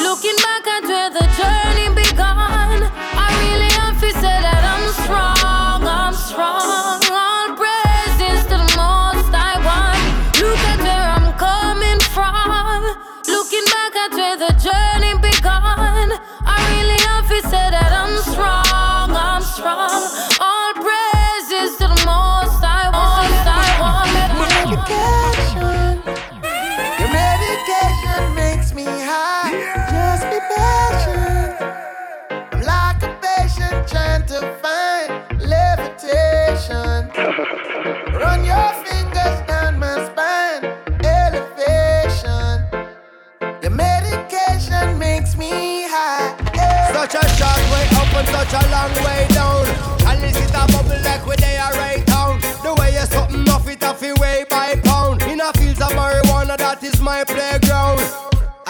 Looking back at where the journey began, I really have to say that I'm strong, I'm strong. All the most I want. Look at where I'm coming from. Looking back at where the journey began, I really that I'm strong, I'm strong. Trying to find levitation. Run your fingers down my spine, elevation. Your medication makes me high. Such a short way up and such a long way down. And this is a bubble like where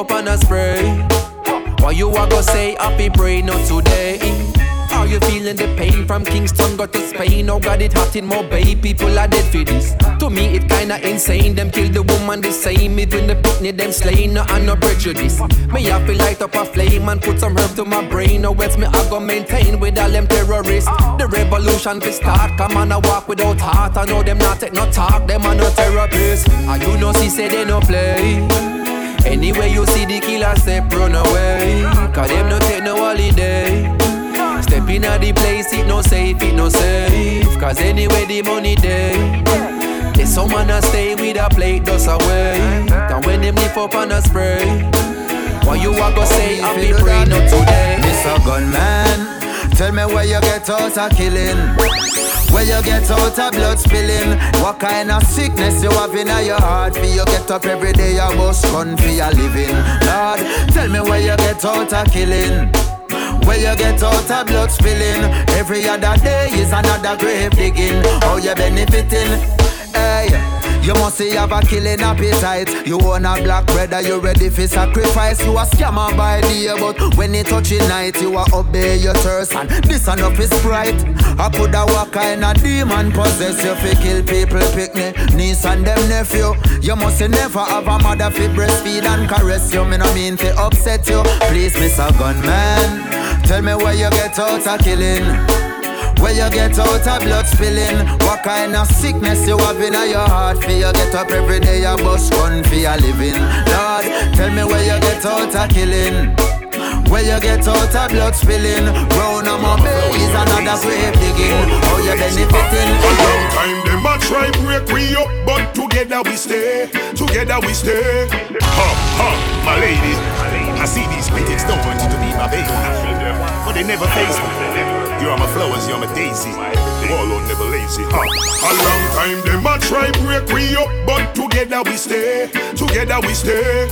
up and a spray. Why you a go say happy pray not today? Are you feeling the pain from Kingston got to Spain? Oh God, it hot in bay. People are dead for this. To me, it kinda insane. Them kill the woman the same. Even the picnic them slain. No, and no prejudice. Me have to light up a flame and put some herb to my brain. Or else me I go maintain with all them terrorists. The revolution fi start. Come on, I walk without heart. I know them not take no talk. Them are no therapists. And you know, she say they no play. Anyway, you see the killer step, run away. Cause them no take no holiday. Step in the place, it no safe, it no safe. Cause anyway, the money day. There's someone that stay with a plate, just away. And when them lift up and a spray. Why you a go say, I'll be pray not today. Mr. Gunman, tell me where you get out of killing. Where you get out of blood spilling. What kind of sickness you have in your heart? For you get up every day, you must run for your living. Lord, tell me where you get out of killing. Where you get out of blood spilling. Every other day is another grave digging. How you benefiting? Hey, you must see have a killing appetite. You want a black brother, you ready for sacrifice. You a scammer by day, but when it touching night, you a obey your thirst and this enough is pride. I coulda walk in a demon possess you fi kill people, pick me niece and them nephew. You must never have a mother fi breastfeed and caress you. Me no mean fi upset you. Please, Mr. Gunman, tell me where you get out of killing. Where you get out of blood spilling What kind of sickness you have in your heart? For you get up every day and bust gun for your living. Lord, tell me where you get out of killing. Where you get out of blood spilling. Round on my is another grave digging. How you benefiting? A long time them a try break we up But together we stay Together we stay. Ha ha my lady. I see these critics don't want you to be my baby. But they never face me you're my flowers, you're my daisy. Wall never lazy, huh? A long time them a try break we up, but together we stay. Together we stay.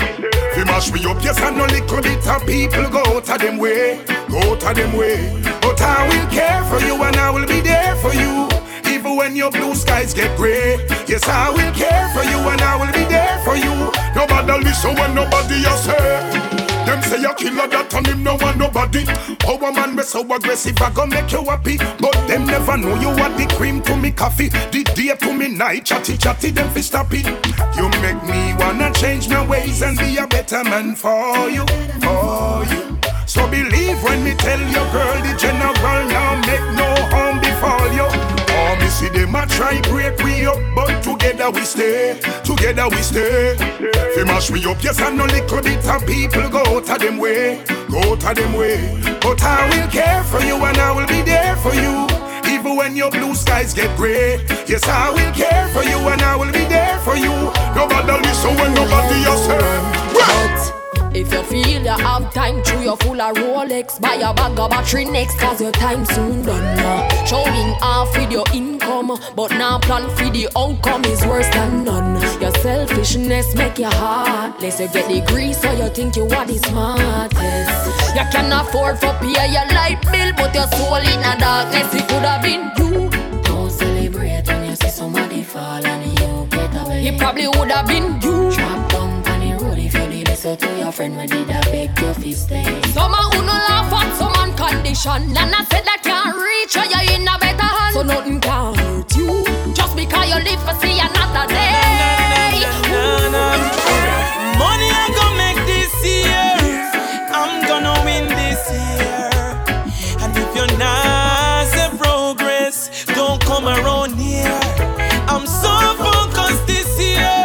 We mash we up, yes, I know little bit of people go to them way, go to them way. But I will care for you and I will be there for you. Even when your blue skies get gray, yes, I will care for you and I will be there for you. Nobody listen when nobody else say. Them say a killer that on him no want nobody. How a man be so aggressive, I gon' make you happy. But them never know you are the cream to me coffee, the day to me night. Chatty chatty, them fi stop it. You make me wanna change my ways and be a better man for you, for you. So believe when me tell your girl the general now make no see them a try break we up, but together we stay, together we stay. They mash we up, yes, I know little bit of people go to them way, go to them way. But I will care for you and I will be there for you. Even when your blue skies get gray, yes, I will care for you and I will be there for you. Nobody listen when nobody else say. If you feel you have time, through your full of Rolex, buy a bag of battery next, cause your time soon done. Showing off with your income, but now plan for the outcome is worse than none. Your selfishness make you heartless. You get the grease, so you think you are the smartest. You can afford for pay your light bill, but your soul in the darkness, it could have been you. Don't celebrate when you see somebody fall and you get away. It probably would have been you. Your friend when did I beg your fist stay? Some who no laugh at some man condition And I said that can't reach or you're in a better hand. So nothing can hurt you. Just because you live for see another day. Na, na, na, Money I gonna make this year. I'm gonna win this year. And if you're not a progress Don't come around here. I'm so focused this year.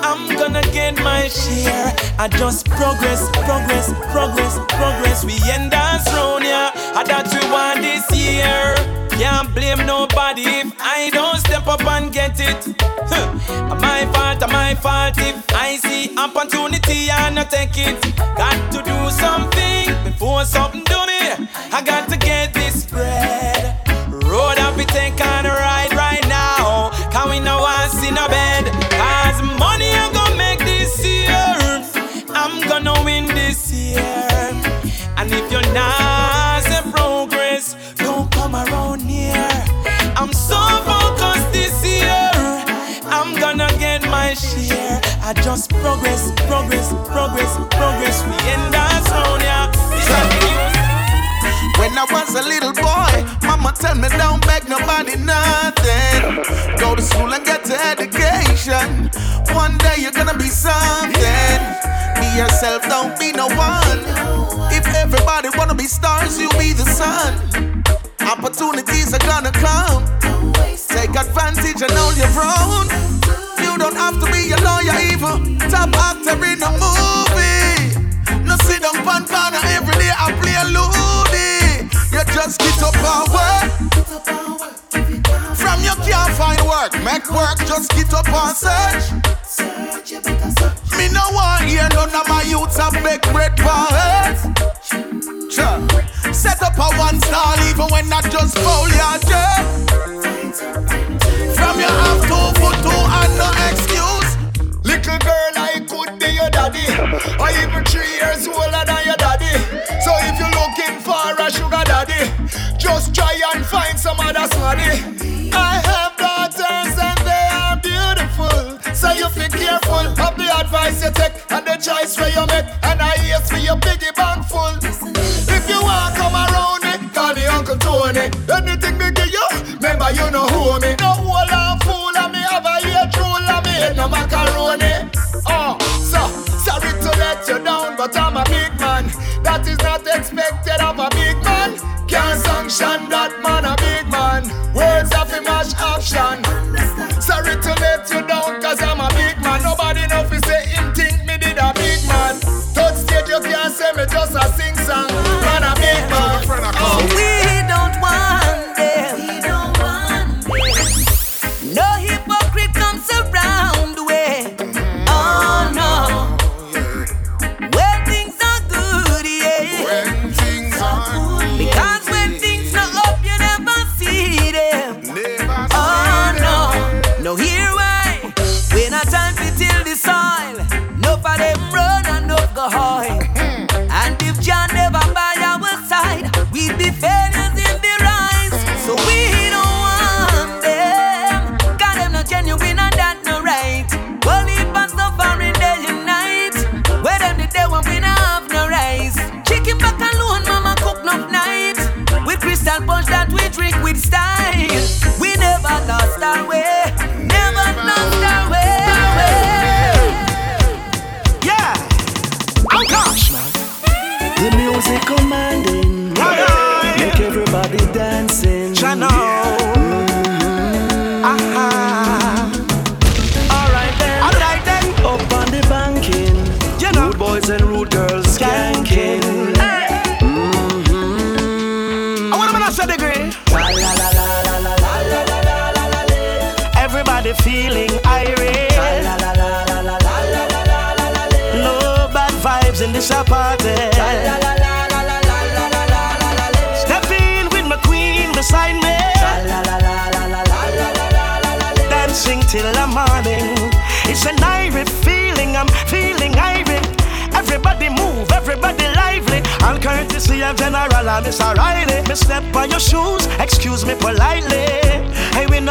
I'm gonna get my share I just progress, progress, progress, progress. We end us round, yeah. I that we want this year. Can't blame nobody if I don't step up and get it. Huh. My fault, my fault if I see opportunity and I take it. Got to do something before something do me. I got just progress, progress, progress, progress. We end us round here. When I was a little boy, mama tell me don't beg nobody nothing. Go to school and get an education. One day you're gonna be something. Be yourself, don't be no one. If everybody wanna be stars, you'll be the sun. Opportunities are gonna come. Take advantage and hold your own. Don't have to be a lawyer, even top actor in a movie. No sit down one corner every day I play a loony. You just get up and work. From you can't find work, make work, just get up and search. Me no want hear none of my youths a beg bread for. Sure. Set up a one stall even when not just foul your dirt. From you have two or three years older than your daddy. So if you're looking for a sugar daddy, just try and find some other smarty. I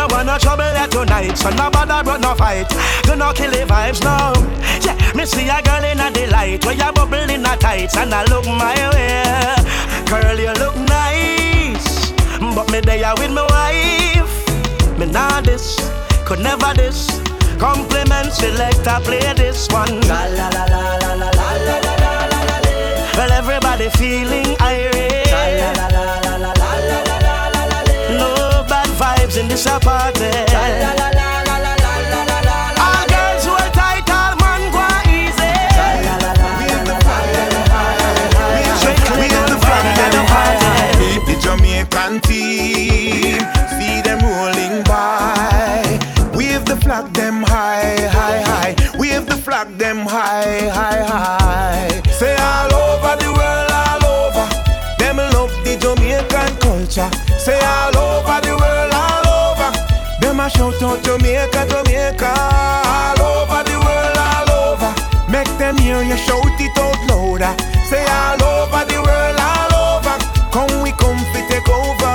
no want no trouble here tonight, so no bother but no fight. Do not kill the vibes now. Yeah, me see a girl in a delight where you bubble in a tights and I look my way. Girl, you look nice, but me there with my wife. Me nah this, could never this. Compliment selector, play this one. La la la la la la la la la la. Well, everybody feeling irate. Of the party. The Jamaican team, see them rolling by. The flag them high, high, high. The flag them high, high, high. Say all over the world, all over. Them love the Jamaican culture. Them a shout out Jamaica, Jamaica. All over the world, all over. Make them hear you shout it out louder. Say all over the world, all over. Come we come fi take over.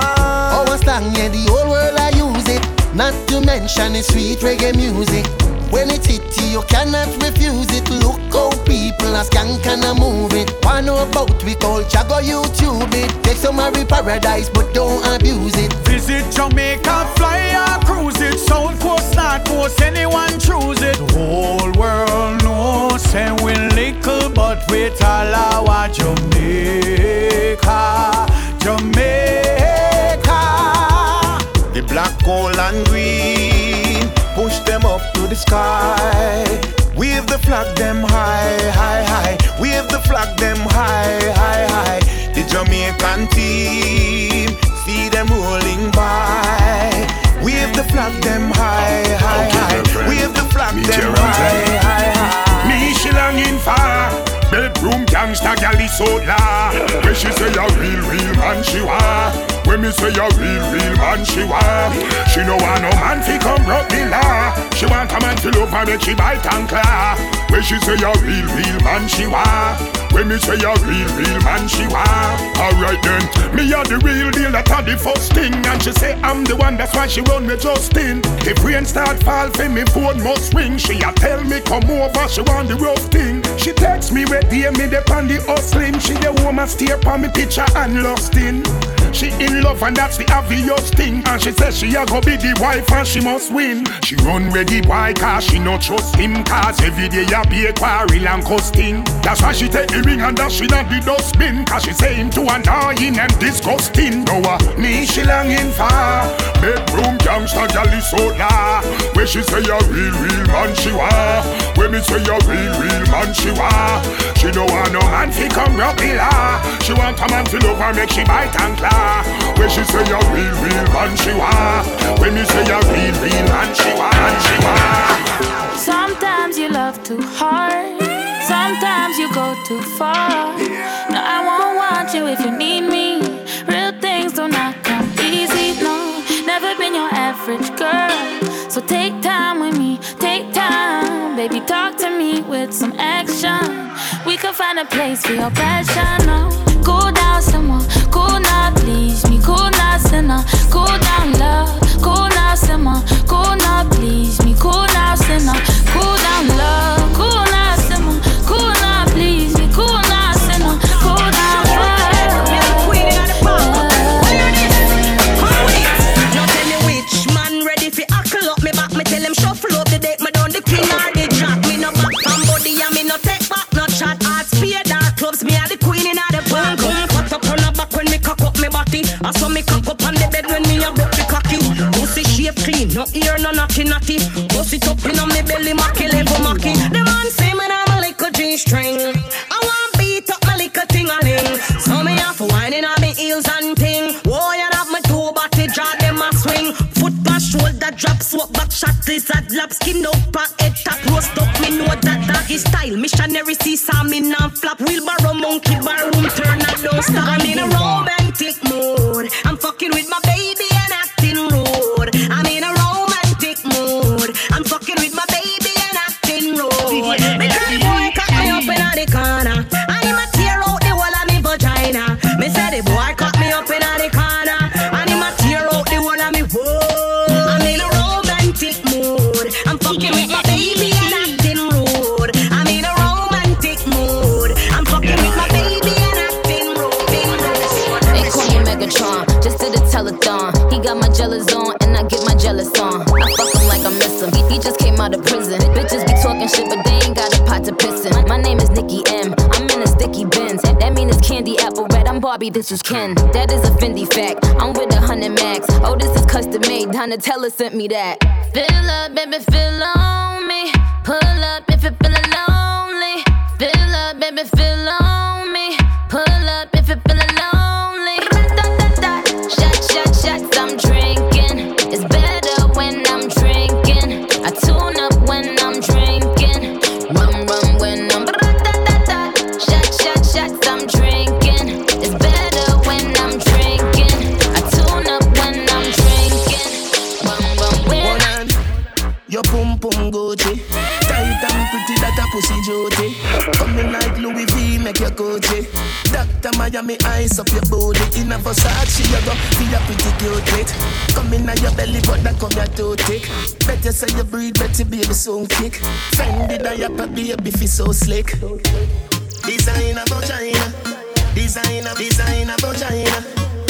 Our slang, yeah, the whole world I use it. Not to mention the sweet reggae music. When it hit you, you cannot refuse it. Look how people are skank and a move it. Wanna know about we culture, go YouTube it. Take some of paradise, but don't abuse it. Visit Jamaica, fly or cruise it. South coast, north coast, anyone choose it. The whole world knows, and we little, but we all our Jamaica, Jamaica. The black, gold, and green. Up to the sky. Wave the flag them high, high, high. Wave the flag them high, high, high. The Jamaican team, see them rolling by. Wave the flag them high, high, Okay, high. Wave the flag Meet them high, high, high. Me she longing for Bedroom gangsta gal is so la When she say a real real man she wa. When me say a real real man she wa. She no want no man fi come broke the law She want a man to love her make she bite and claw. When she say a real real man she wa. When me say a real, real man, she wa. Alright then, me a the real deal, that a the first thing. And she say I'm the one, that's why she run me Justin. If rain start fall, for me phone must ring. She a tell me come over, she want the rough thing. She text me where dear me the on the hustling. She the woman stare on me picture and lost in. She in love and that's the obvious thing. And she says she a go be the wife and she must win. She run ready why cause she no trust him. Cause every day a be a quarrel and costing. That's why she take the ring and dash in the dustbin. Cause she say him too annoying and disgusting. No, uh, me she longing for. Bedroom gangster gal is so. Where she say a real, real man she wa. Where me say a real, real man she wa. She don't want no man fi come rub la. She want a man fi love her make she bite and claw. When she say a real, real man she want. When me say a real, real man she want, she want. Sometimes you love too hard. Sometimes you go too far. No, I won't want you if you need me. Real things do not come easy, no. Never been your average girl. So take time Baby, talk to me with some action We could find a place for your passion, no Cool down someone, cool now, please me. Cool now, sinner. Cool down, love. Cool now, simmer. Cool I saw me cock up on the bed when me a broke the cocky. Pussy shape clean, no ear, no naughty naughty. Pussy it up in on me belly, macky level macky. The man say me I'm a little G string. I want beat up my little ting a ling. So me have whining on me heels and ting. Whoa, you have my two body draw them a swing. Foot pass shoulder drop, swap back shot lizard lap skin up and head tap roast up. Me know that doggy style. Missionary see saw me non flap. Wheelbarrow monkey bar room turn and don't stop. I'm in a romantic shit, but they ain't got a pot to piss in. My name is Nikki M. I'm in a sticky bins. That mean it's candy apple red. I'm Barbie, this is Ken. That is a Fendi fact. I'm with a hundred max. Oh, this is custom made. Donatella sent me that. Fill up, baby, fill on me. Pull up if you're feeling lonely. Fill up, baby, fill on me. Pull up if you're Gucci Dr. Miami ice up your booty In a Versace you go feel a pretty cute it Come in your belly but that come your too thick Better say you breathe better baby soon kick Fendi diaper baby fi so slick Designer vagina Designer, designer vagina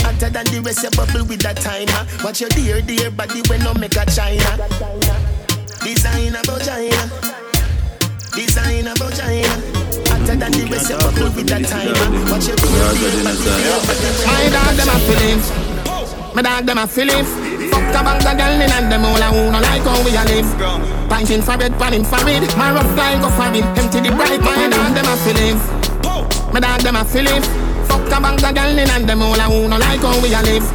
Hotter than the rest, you bubble with that timer. Watch your dear, dear body when no make a China. Designer vagina. Designer vagina. Hotter than the rest, you bubble with that timer. Watch your dear, dear body My dog them a feelings. My dog them a feelings. Fuck a bag of girl in and them all a who no like how we a live. Pinting for bed, panning for it. My rough like go for it. Empty the bright. My dog them a feelings. My dog them a feelings. Fuck a bag of girl in and them all a who no like how we a live.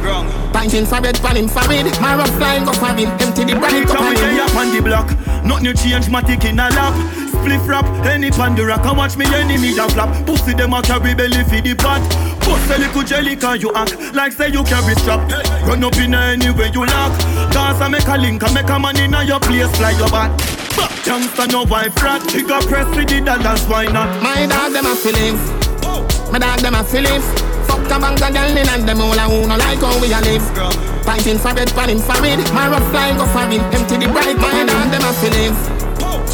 Pinting for bed, panning for it. My rough like go for it. Empty the bright. Go for Anytime we it. up on the block, nothing you change, my tick in a lap. Spliff rap, any pan the rock, and watch me enemy a flap. Pussy them a carry belly for the pot. Bust a little jelly can you act like say you carry strap. Run up in any way you lock. Dance and make a link and make a man in your place fly your back. Youngster no wife rat. Got press with the dollars, why not? My dog them a feelings. My dog them a feelings. Fuck a bang of girl in and them all a who no like how we a live. Fighting for bed, pan him for it. My rough flying go for it. Empty the bright. My dog them a feelings.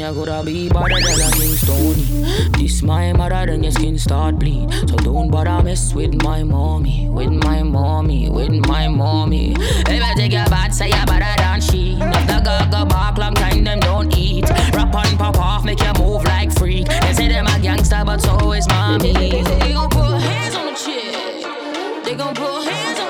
You coulda be better than a King. This my mother, then your skin start bleed. So don't bother mess with my mommy, with my mommy, with my mommy. If I take your bad, say you're better than she. If the girl go back long time, them don't eat. Rap on, pop off, make you move like freak. They say them a gangster, but so is mommy. They gon' put hands on the chick. They gon' put hands on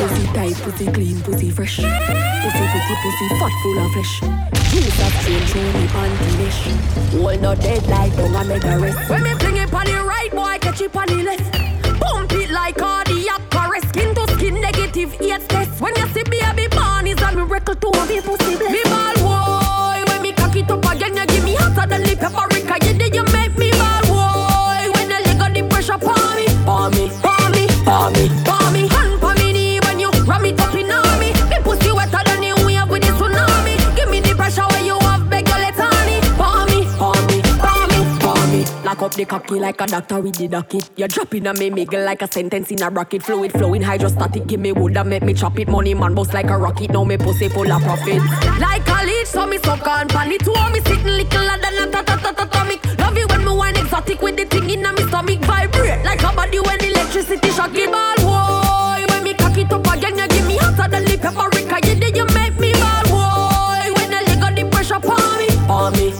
Pussy tight, pussy clean, pussy fresh. Pussy pretty, fat, full of flesh. Juice of change, show me panty dish. Hold not dead like don't I make a rest. When me fling it up the cocky like a doctor with the docket. You drop in a me miggle like a sentence in a bracket. Fluid flowing hydrostatic. Give me wood and make me chop it. Money man boss like a rocket. Now me pussy full of profit. Like a leech, so me suck on pan it. Two me sitting little than a ta ta. Love you when me wine exotic with the thing in a me stomach. Vibrate like a body when electricity shock it ball. Boy, when me cock it up again, you give me hotter than the. You did you make me ball. Boy, when I leg on the pressure, palm me, palm me,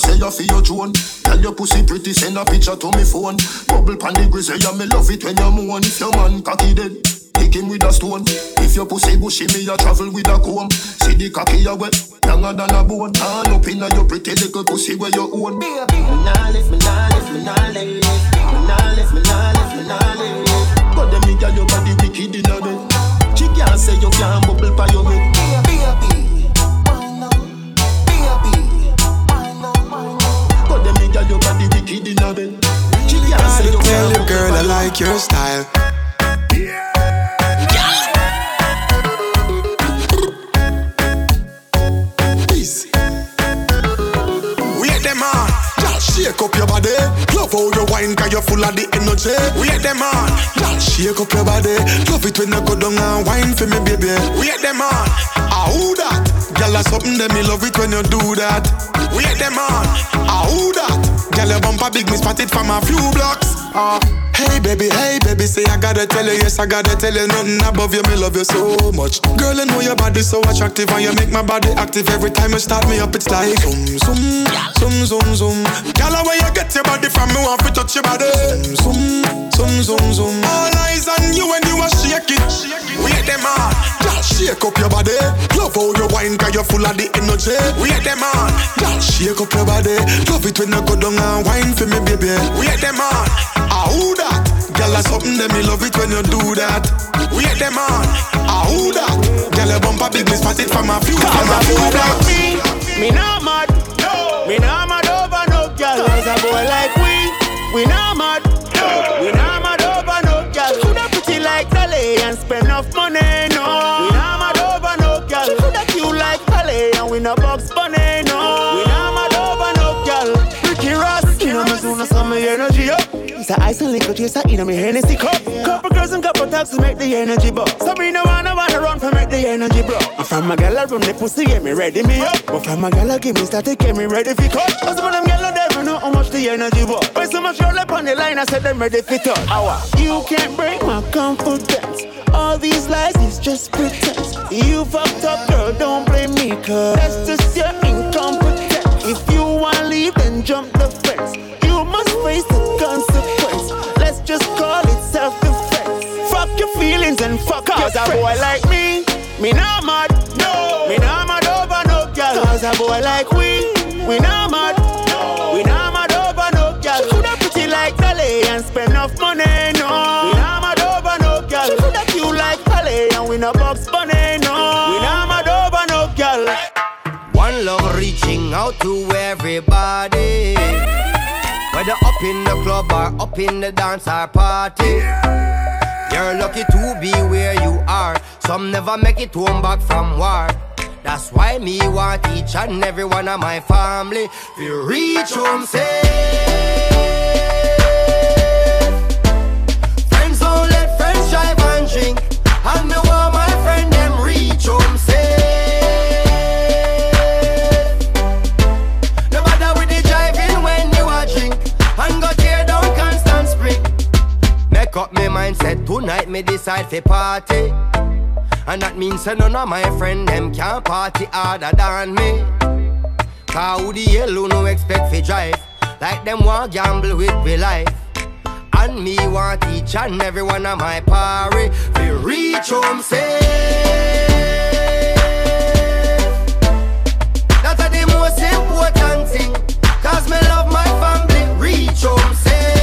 the cocky like I say you feel your drone. Tell your pussy pretty, send a picture to me phone. Bubble pan the grizzly, yeah, me love it when you moan. If your man cocky dead, hit him with a stone. If your pussy bushy, me a travel with a comb. See the cocky a wet, younger than a bone. Turn up inna your pretty little pussy where you own. Me nah lift, me nah lift, me nah lift. Me nah lift, me nah lift, me nah lift. But them me girl your body wicked inna bed. She can't say you can't bubble pa your head. Your body wicked inna bed. She can't say you Tell can't you, girl, I like your style. Easy. Wait them on. Just shake up your body. Love how you wine, cause you're full of the energy. Wait them on. Just shake up your body. Love it when you go down and wine for me, baby. Wait them on. Ah, who that? Girl, that's something that me love it when you do that. Wait them on. Ah, who that? Girl, your bumper big, me spot it from a few blocks. Ah, Hey baby, hey baby, say I gotta tell you, yes I gotta tell you, nothing above you, me love you so much. Girl, I know your body so attractive and you make my body active every time you start me up. It's like zoom zoom, zoom zoom zoom. Girl, where you get your body from? Me want to touch your body. Zoom zoom zoom zoom. zoom. All eyes on you when you are shake it. Wait them girl, shake up your body. Love how you wine, cause you're full of the energy. We Wait them on, girl, shake up your body. Love it when you go down and wine for me, baby. We Wait them on, ah who that? Girl, that's something that me love it when you do that. We Wait them on, ah who that? Girl, your bumper big, me spot it from a few. From a few like me, me not mad. No, me not mad over no girl. Cause a boy like we, we not mad. No, we not mad over no girl. Coulda pretty like Dolly and spend enough money. No, It's a ice and liquor chaser in me Hennessy cup. Couple girls and couple talks to make the energy buzz. Sabrina wanna wanna run for make the energy bro. I'm from a gal I run the pussy get me ready me up. But from a gal I give me static get me ready for cut. Cause some of them gal never know how much the energy buzz. When so much girl up on the line I said them ready for. Hour. You can't break my confidence. All these lies is just pretense. You fucked up, girl, don't blame me, cause that's just your incompetence. If you wanna leave, then jump the fence. You must face the consequence. Let's just call it self-defense. Fuck your feelings and fuck Cause a boy like me, me not mad. No, me not mad over no girl. Cause a boy like we, we not mad. No, we not mad over no girl. She coulda pretty like Dolly and spend enough money. No, we not mad over no girl. She coulda cute like Dolly and we no box bunny. No, we not mad over no girl. One love reaching out to everybody. Whether up in the club or up in the dance or party. You're lucky to be where you are. Some never make it home back from war. That's why me want each and every one of my family to reach home safe. Friends don't let friends drive and drink. And me want my friend them reach home safe. Up me mindset tonight, me decide for party. And that means that none of my friend them can party harder than me. Cause who the hell who no expect fi drive? Like them want gamble with me life. And me want each and every one of my party fi reach home safe. That's the most important thing. Cause me love my family, reach home safe.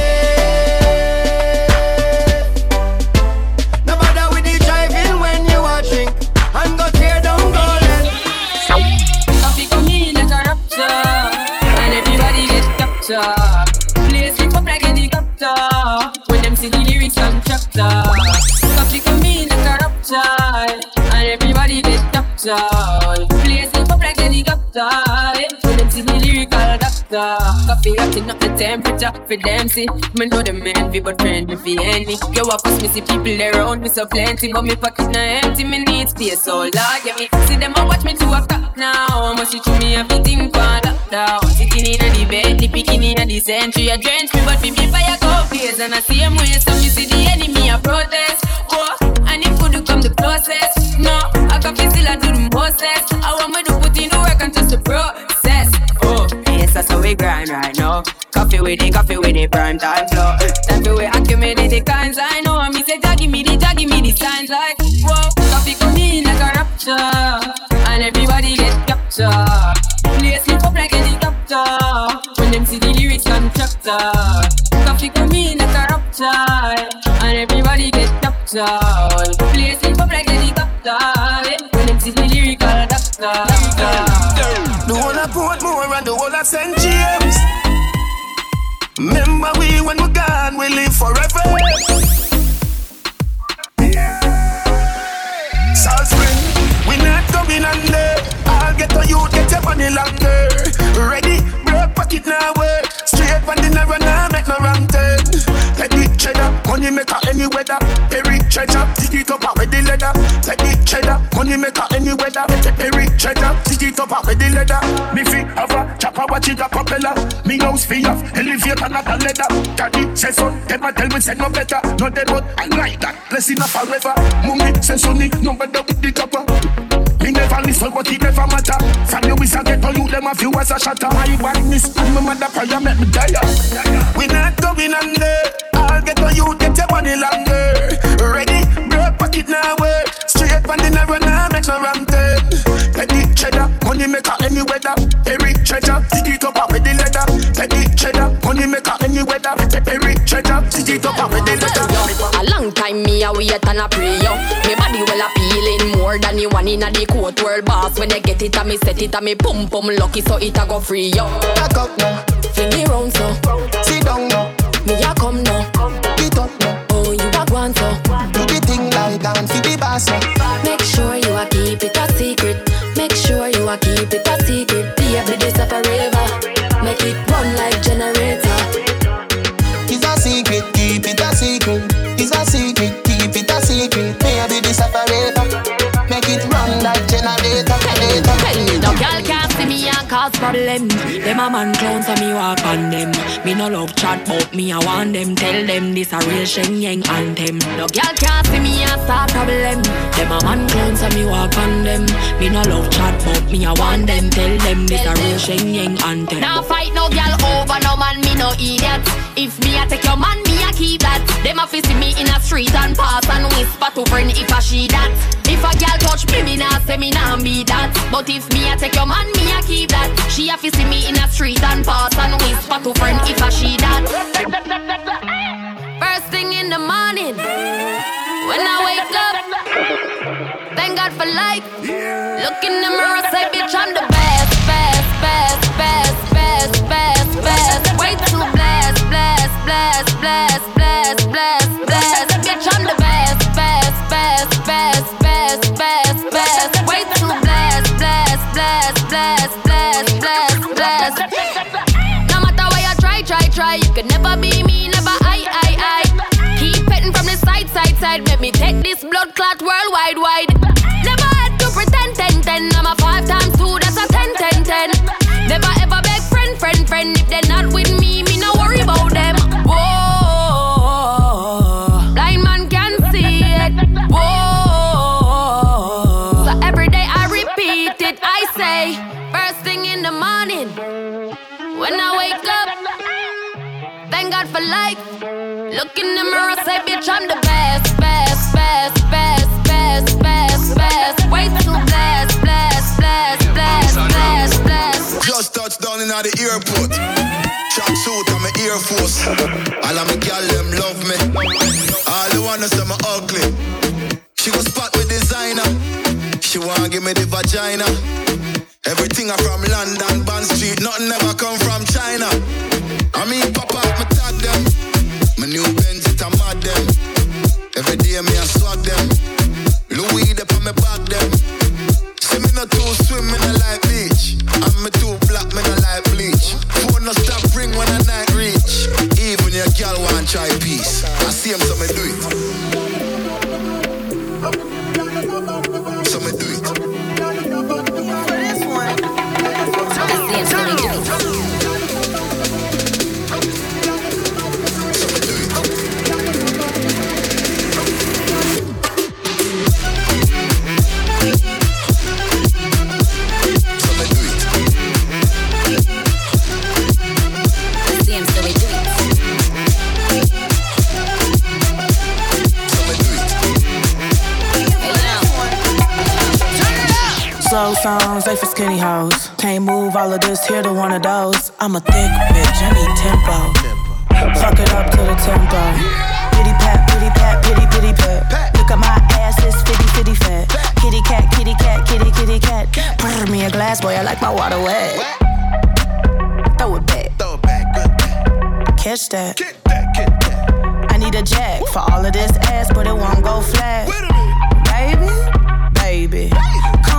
Place lift up like helicopter When them see the lyrical doctor. Coffee rocking up the temperature for them see. Me know them envy but friend me fi any. Yo of course me see people around me so plenty But me pocket na empty. Me need space so Lord yeah me. See them a watch me to a clock now. Must see through me everything for lockdown Sitting in the bed, the picking in the century. I drench me but me be fire go blaze And I see him way so me see the enemy a protest. Oh, and if could come the closest No, I can feel still I do the mostest I want me to put in the work and just the process. Oh, yes that's how we grind right now. Coffee with it, coffee with it, prime time flow. Time for we accumulate the kinds I know Me say, give me the, give me the signs. Like Whoa, coffee come in like a rapture. And everybody get captured. Place lift up like a helicopter. When them see the lyrics on chapter Coffee come in like a rapture. And everybody get captured. Place lift up like helicopter Them see the lyrical doctor The whole of Portmore and the whole of St. James. Remember we when we're gone, we live forever. Spring, we not going under. I'll get to you, get your money longer. Ready, broke pocket now work. When the narrow now make no wrong turn. Take the cheddar, money maker any weather. Perry treasure, dig it up out with the leather. Take the cheddar, money maker any weather. Perry cheddar, see it up out with the leather. Me fi have a chopper, watch it a propeller. Me house fi have elevator, not a leather. Daddy say so, them a tell me say no better. No dead but I like that, blessing a forever. Mummy say sonny, no better with the copper. Me never listen, but it never matter. From the whistle get to you, them a few as a shatter. My witness and my mother prayer make me die. We not going under. I'll get to you, get your money longer. Ready, broke pocket now work. Straight from the narrow now, make no ram turn. Petty cheddar, money maker any weather. Every treasure, stick it up with the leather. Petty cheddar, money maker any weather. Every treasure, stick it up with the leather. A long time me a wait and a pray than the one inna the court world boss. When I get it, I me set it, I me pum pum lucky so it a go free yo. Back up now, fling it round so. Sit down now, me a come now. Problem. Them a man clowns and me walk on them. Me no love chat but me I want them. Tell them this a real Shenyeng anthem. No girl can't see me and start problem. Them a man clowns and me walk on them. Me no love chat but me I want them. Tell them this a real Shenyeng anthem. Now fight no girl over no man me no idiot. If me I take your man me I keep that. Them a fi see me in a street and pass and whisper to friend if I she that. If a girl touch me me nah say me nah be that. But if me I take your man me I keep that. She a fi see me in a street and pass and whisper to friend if I she that. First thing in the morning, when I wake up, thank God for life. Look in the mirror, say bitch I'm the best, best, best, best, best, best, best. Way too blessed, blessed, blessed, blessed, blessed, blessed, blessed. Bitch I'm the best, you can never be me, never I, I, I. Keep petting from the side, side, side. Let me take this blood clot worldwide, wide. Thank God for life. Look in the mirror, say, bitch, I'm the best, best, best, best, best, best, best. Way too blessed, blessed, blessed, blessed, blessed, blessed. Just touched down in the airport. Track suit and my Air Force. All of my gal them love me. All the wanna say me ugly. She go spot with designer. She wanna give me the vagina. Everything I from London, Bond Street. Nothing ever come from China. I mean, day me I swag them. Louis, they on me back them. See me not too swim, me not like beach. I'm me too black, me not like bleach. Phone no stop ring when the night reach. Even your girl want try peace. Songs, they for skinny hoes. Can't move all of this here to one of those. I'm a thick bitch, I need tempo. Fuck it up to the tempo. Pity pat, pity pat, pity pity pat. Look at my ass, it's fitty fitty fat. Kitty cat, kitty cat, kitty kitty cat. Pour me a glass, boy, I like my water wet. Throw it back. Throw it back, good. Catch that. Get that, get that. I need a jack for all of this ass, but it won't go flat. Baby, baby,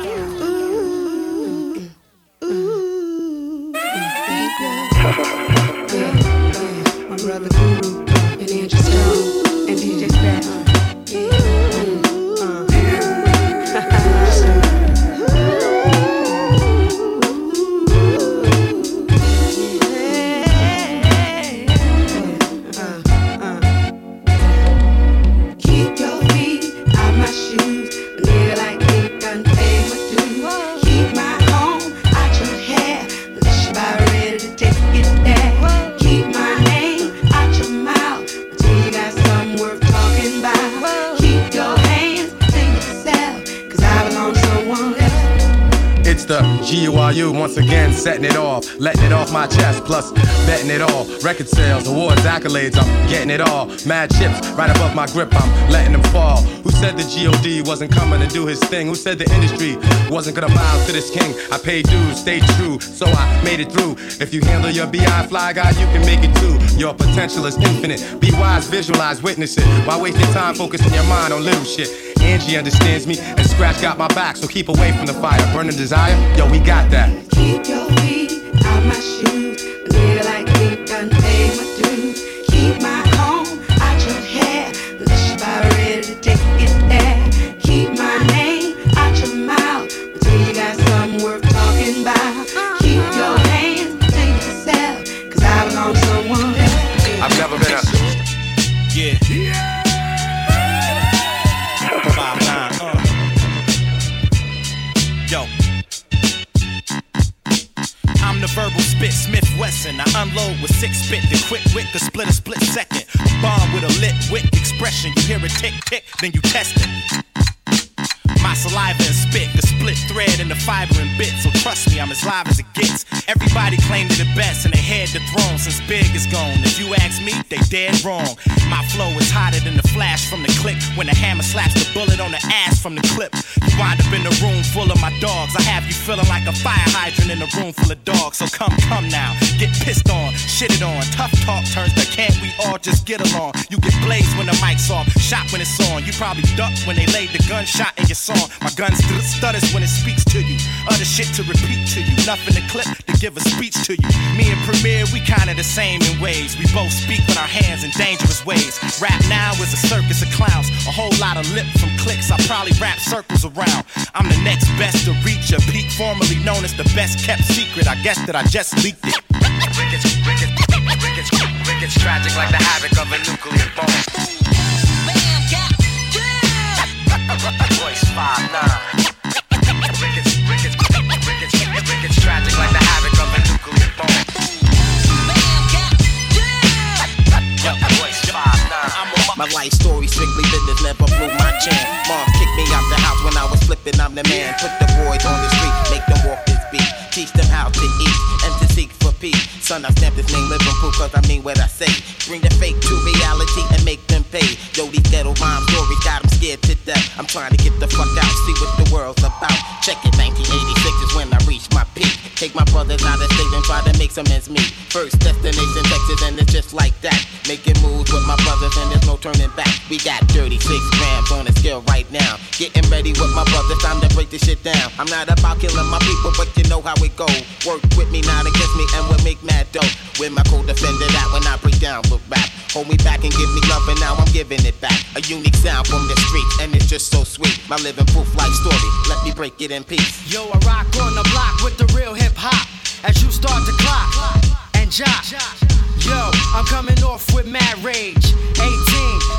My brother rather and my chest, plus betting it all. Record sales, awards, accolades, I'm getting it all. Mad chips right above my grip, I'm letting them fall. Who said the GOD wasn't coming to do his thing? Who said the industry wasn't gonna bow to this king? I paid dues, stayed true, so I made it through. If you handle your BI fly guy, you can make it too. Your potential is infinite. Be wise, visualize, witness it. Why waste your time focusing your mind on little shit? Angie understands me, and Scratch got my back, so keep away from the fire. Burning desire, yo, we got that. Keep your feet my shoes. A then you test it. My saliva and spit, the split thread and the fiber and bit. So trust me, I'm as live as it gets. Everybody claim they the best and they had the throne since Big is gone. If you ask me, they dead wrong. My flow is hotter than the flash from the click. When the hammer slaps the bullet on the ass from the clip. You wind up in a room full of my dogs. I have you feeling like a fire hydrant in a room full of dogs. So come, come now, get pissed on, shitted on. Tough talk turns to can't we all just get along? Blazed when the mic's off, shot when it's on. You probably duck when they laid the gunshot in your song. My gun st- stutters when it speaks to you. Other shit to repeat to you. Nothing to clip to give a speech to you. Me and Premier, we kinda the same in ways. We both speak with our hands in dangerous ways. Rap now is a circus of clowns. A whole lot of lip from clicks. I probably wrap circles around. I'm the next best to reach a peak, formerly known as the best kept secret. I guess that I just leaked it. Rickets, rickets, rickets, rickets, tragic like the havoc of a nuclear bomb. Royce five nine. Rickets, rickets, rickets, rickets, tragic like the havoc of a nuclear bomb. Royce five nine. My life story strictly business, never blew my chain. Mom kicked me out the house when I was flipping, I'm the man. Put the boys on the street, make them walk this beat. Teach them how to eat and to seek for peace. Son, I stamped this name Liverpool cause I mean what I say. Bring the fake to reality and make them pay. Yo, these ghetto rhyme stories got them scared to death. I'm trying to get the fuck out, see what the world's about. Check it, 1986 is when I reach my peak. Take my brothers out of state and try to make some ends meet. First destination Texas and it's just like that. Making moves with my brothers and there's no turning back. We got 36 grams on the scale right now. Getting ready with my brothers, time to break this shit down. I'm not about killing my people, but you know how it go. Work with me, not against me, and we'll make mad dough. With my co-defender that when I break down with rap. Hold me back and give me love, and now I'm giving it back. A unique sound from the street, and it's just so sweet. My living proof life story, let me break it in peace. Yo, I rock on the block with the real hip hop. As you start to clock and jock. Yo, I'm coming off with mad rage. 18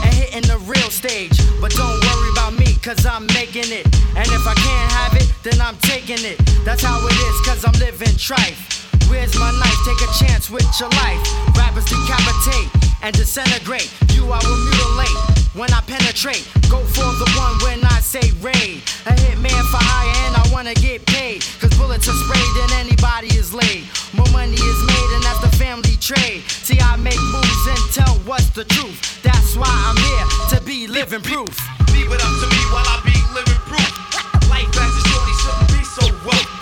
and hitting the real stage. But don't worry about me, cause I'm making it. And if I can't have it, then I'm taking it. That's how it is, cause I'm living trife. Where's my knife? Take a chance with your life. Rappers decapitate and disintegrate. You I will mutilate when I penetrate. Go for the one when I say raid. A hitman for hire and I wanna get paid. Cause bullets are sprayed and anybody is laid. More money is made and that's the family trade. See, I make moves and tell what's the truth. That's why I'm here to be living proof. Leave it up to me while I be living proof. Life as a shorty shouldn't be so rough.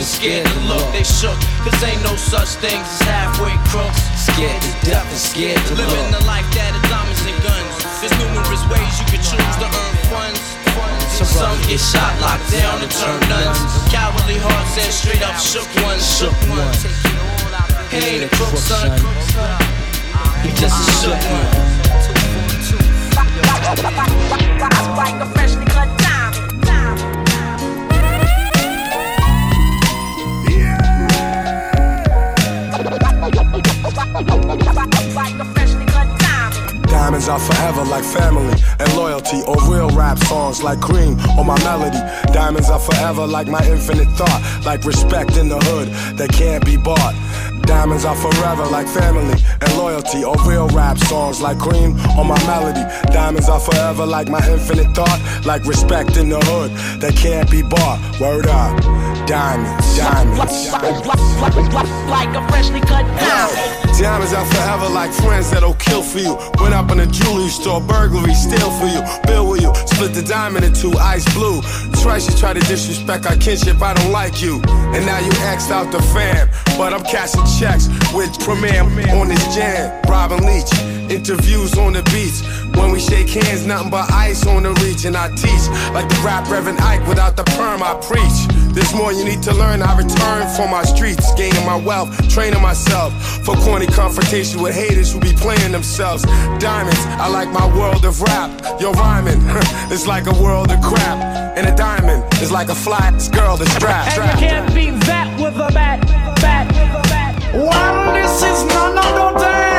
and scared to look. They shook. Cause ain't no such things as halfway crooks. Scared to death and scared to look. Living the life that that is diamonds and guns. There's numerous ways you can choose to earn funds. Some get shot, locked down, and turn nuns. Cowardly hearts and straight up shook ones. Shook ones. He ain't a crook, son. He just a shook one. Like a. Diamonds are forever like family and loyalty, or real rap songs like cream or my melody. Diamonds are forever like my infinite thought, like respect in the hood that can't be bought. Diamonds are forever like family and loyalty, or real rap songs like cream or my melody. Diamonds are forever like my infinite thought, like respect in the hood that can't be bought. Word up, diamonds, diamonds. Like a freshly cut diamond. Diamonds are forever like friends that'll kill for you. Went up in a jewelry store, burglary, steal for you. Bill with you, split the diamond in two, ice blue. Twice you try to disrespect our kinship, I don't like you. And now you axed out the fam. But I'm cashing checks with Premier on his jam. Robin Leach, interviews on the beats. When we shake hands, nothing but ice on the reach. And I teach like the rap Reverend Ike without the perm, I preach. There's more you need to learn. I return for my streets, gaining my wealth, training myself for corny confrontation with haters who be playing themselves. Diamonds, I like my world of rap. Your rhyming, it's like a world of crap. And a diamond is like a fly girl that's strapped. And you can't beat that with a bat, bat, with. Well, this is none other than the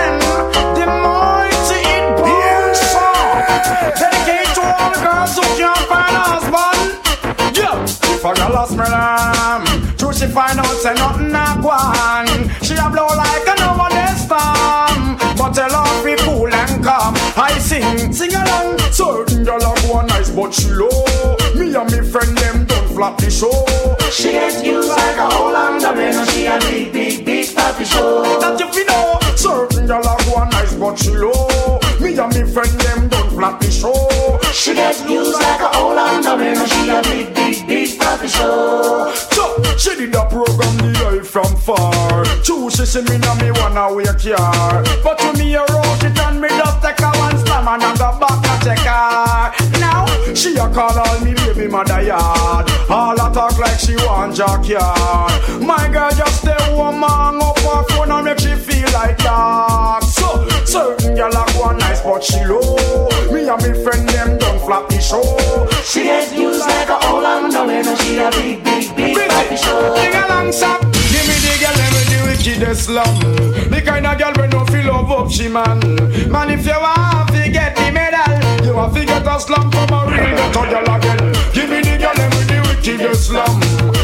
if a girl lost me lamb, true she find out say nothing a go on. She a blow like a nowadays storm, but her be cool and calm. I sing, sing along. Certain girl a go nice, but she low. Me and me friend them don't flop the show. She gets used like a whole underwear. No, she a big, big, big papi show. That you fi know. Certain girl a go nice, but she low. Me and me friend them don't flop the show. She gets used like a whole underwear. No, she a big, big, big papi show. So, she did a program the eye from far. Two she see me now me wanna wake her. But to me a wrote it and me just take her one stand and I go back and check her. Now, she a call all me baby mother yard. All a talk like she want jackyard. My girl just stay home hang up her phone and make she feel like that. So, certain girl a go nice but she low. Me and me friend them don't flap the show. She gets used like a whole underwear. No, she a big, big, big papi show. Sing along, stop. Give me the girl, me the wickedest slum. The kind of girl we no feel love up she man. Man, if you want to get the medal, you have to get a slum from a real ghetto girl again. Give me the girl, let me the wickedest slum.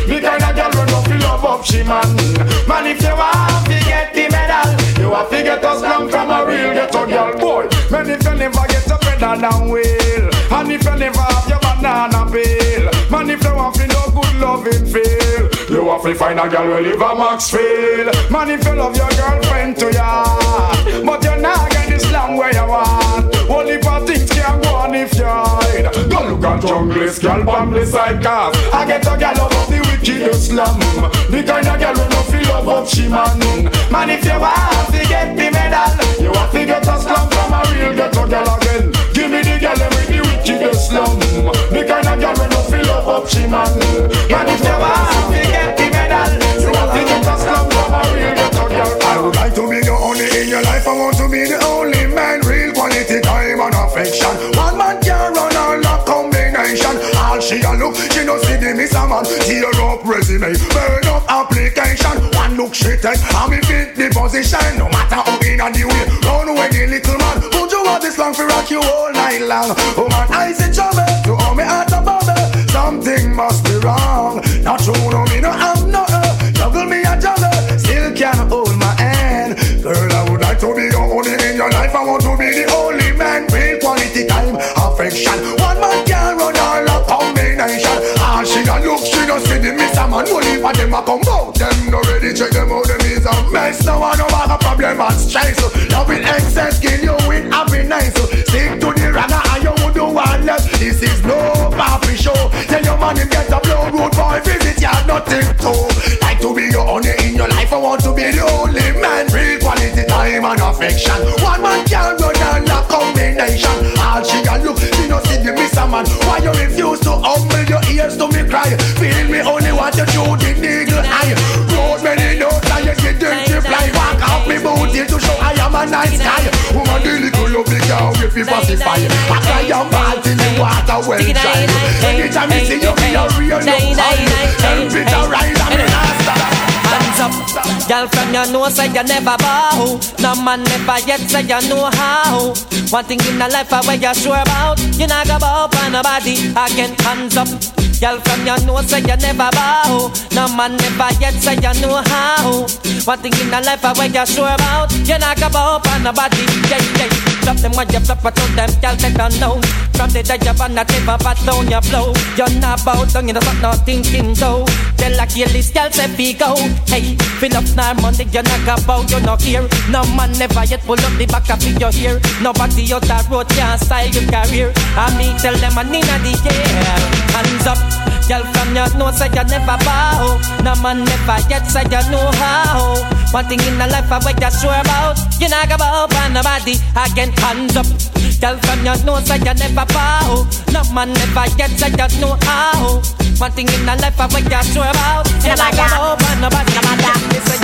The kind of girl we no feel love up she man. Man, if you want you to get a slum from a real ghetto girl. Boy, man, if you never get a better than whale, and if you never have your banana peel, man, if you want to no good loving feel, you have to find a girl who live a Maxfield. Man, if you love your girlfriend to ya, but you're not get this slam where you want. Only for things can't go on if you hide. Go look at junglist, girl, the side cars. I get a girl out of the wickedest slum. The kind of girl who feel love up she man. If you want to get the medal, you have to get a slum from a real ghetto girl again. Give me the girl with the wickedest slum. The kind of girl who no feel love up she man. Man, if you want to get the medal, you have to get a slum from a real ghetto girl. I would like to be the only in your life. I want to be the only man, real quality time and affection. She a look, she no see the miss a man. Tear up resume, burn up application. One look she take, and me fit the position. No matter how in a the way, run away the little man. Would you want this long for rock you all night long? Oh man, I say trouble, you owe me heart a bubble. Something must be wrong. Not true, no me no have no. Uh, juggle me a juggle, still can't hold my hand. Girl, I would like to be the only in your life. I want to be the only man. Real quality time, affection. A look, she no see the miss a man. Only for them a come out. Them no ready, check them out. Them is a mess. No one no have a problem and stress. Love in excess, kill you with happiness. Stick to the ragga and you would do one less. This is no papi show. Tell your man him get a blow road boy visit ya nothing to. Like to be your only in your life. I want to be the only man. Real quality time and affection. One man can run on a combination. All she a look, man. Why you refuse to humble your ears to me cry? Feel me only want to shoot the eagle eye. Road many notes and you dirty fly. Walk off me booty to show I am a nice guy. Woman, the little love the girl if you pacify. I cry and fall till the water well dry. Anytime you see you, be a real love. Temperature rise and me not stop. Hands up, girl from your nose say you never bow. No man never yet say you know how. One thing in the life I where you sure about. You not go bow for nobody again. Hands up, girl from your nose say you never bow. No man never yet say you know how. One thing in the life I where you sure about. You not go bow for nobody. Yeah, yeah. Drop them when you flip it to them, girl take down. From the day you're on the of a down your blow. You're not bout down, you know not thinking so. Tell like kill this girl say we go. Hey, fill up now money, you're not about, you're not here. No man never yet pull up the back of your hair. Nobody out that road can style your career. I me tell them I need the air. Hands up, girl from your nose say you never bow. No man never yet say you know how. One thing in the life I what you sure about. You not go bow for nobody again. Hands up, girl from your nose say you never bow. No man never yet say you know how. One thing in the life I what you sure about. You not go bow for nobody.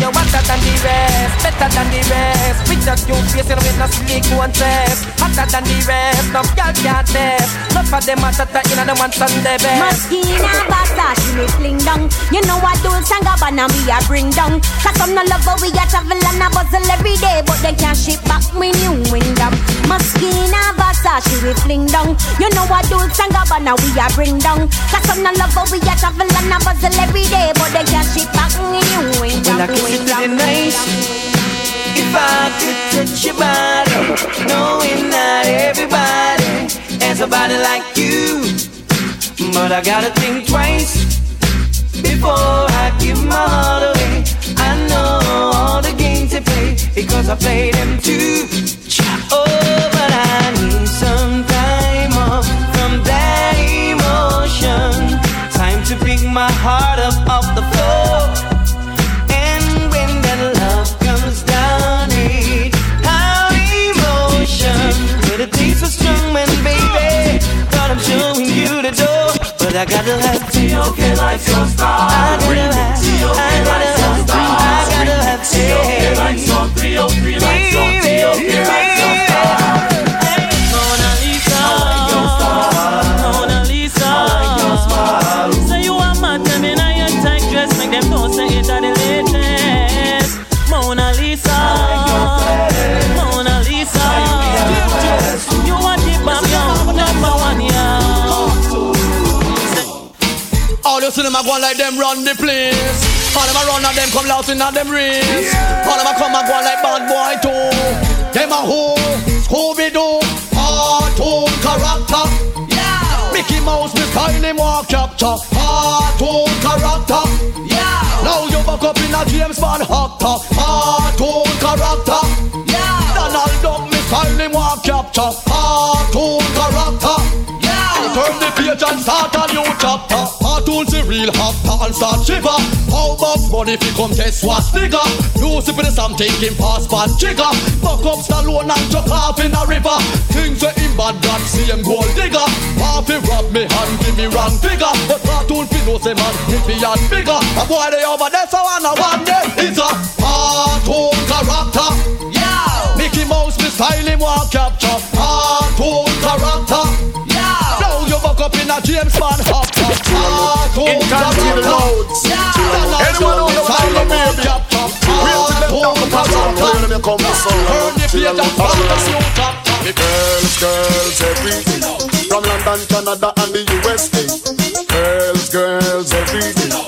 They say you better than the rest, better than the rest. With your cute face, you know with no slick one test. Hotter than the rest, no girl can't test. Not for them at that, you know them want some the best. Moschino, Versace, me fling down. You know what Dolce and Gabbana me a bring down. Cause some no love how we a travel and a bustle every day, but they can't ship back me new wingdom. Moschino, Versace, we fling down. You know what Dolce and Gabbana we a bring down. Cause some no love how we a travel and a bustle every day, but they can't ship back me new wingdom. It to nice. If I could touch your body, knowing not everybody has a body like you. But I gotta think twice before I give my heart away. I know all the games they play because I play them too. Oh, but I need some time off from that emotion. Time to pick my heart up off the floor. I gotta have T.O.K. lights your star. I gotta have, I gotta have, I gotta have T.O.K. lights on 303 lights on T.O.K. your oh see them a go like them run the place. All them a run and them come loud in them race. All them a come and go like bad boy too. Them a who? Scooby Doo. Cartoon character. Yeah. Mickey Mouse, me style him walk. Cartoon character. Yeah. Now you back up in a James Bond actor. Cartoon character. Yeah. Donald Duck, me style him walk. Cartoon character. Yeah. Turn the page and start a new chapter. Cartoons the real actor and start shiver. How much money if you come test what's bigger? Lucy for the Sam taking fast pan trigger. Fuck up Stallone and chuck off in a river. Things say him bad see him gold digger. Half he rob me hand give me wrong figure. But cartoon fi know say man if he and bigger. A boy they over there so I know one day is a cartoon character. Yeah. Mickey Mouse me style him want capture. Cartoon character. Up in a James Bond hop ah, top. Yeah. Anyone knows ah, how to baby? We'll them down the pass on when they come to sound. Turn the page and start a new chapter. The girls, girls, everything From London, Canada and the USA Girls, girls, everything Crown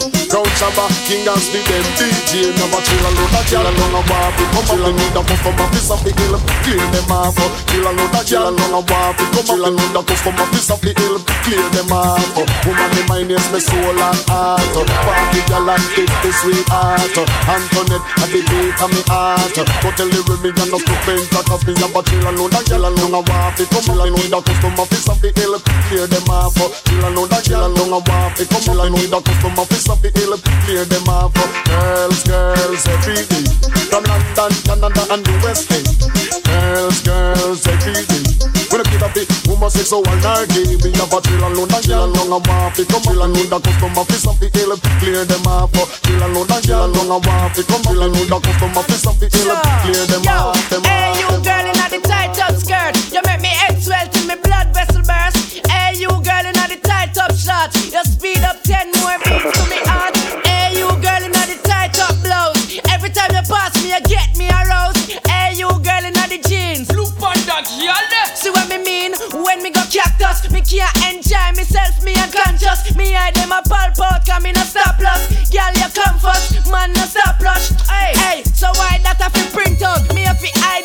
Shabba, King and Steve, DJ Never chill a load of gyal along a waffle Come up, they need a custom office of the hill Clear them off. Chill a load of gyal along a waffle Come up, they need a custom office of the hill Clear them off. Woman, the mind is my soul and heart. Party gyal and take the sweetheart Antoinette, at the beat of me heart. Go tell the women and not to paint Cause me a chill a load of gyal along a waffle Come up, they need a custom office of the hill Clear them off. Chill a load of gyal along a waffle Come up, they need a custom office of the hill Clear them off Girls, girls, every day. From London, Canada and the West End. Girls, girls, every day. When I get up it, woman say so all night Me have a chill and load and gyal along a waffle Come chill and load the custom office of the hill. Clear them off Chill and load and gyal along a waffle Come chill and load the custom office of the hill. Clear them off, them Hey, you girl in the tight up skirt, you make me head swell till me blood vessel burst. Hey, you girl in the tight up shot, you cactus, me can't enjoy myself, me unconscious. Me I them a pulp out, come in a stop loss. Girl, you come first, man, no stop rush. Hey, hey, so why that I fi print out? Me a fi hide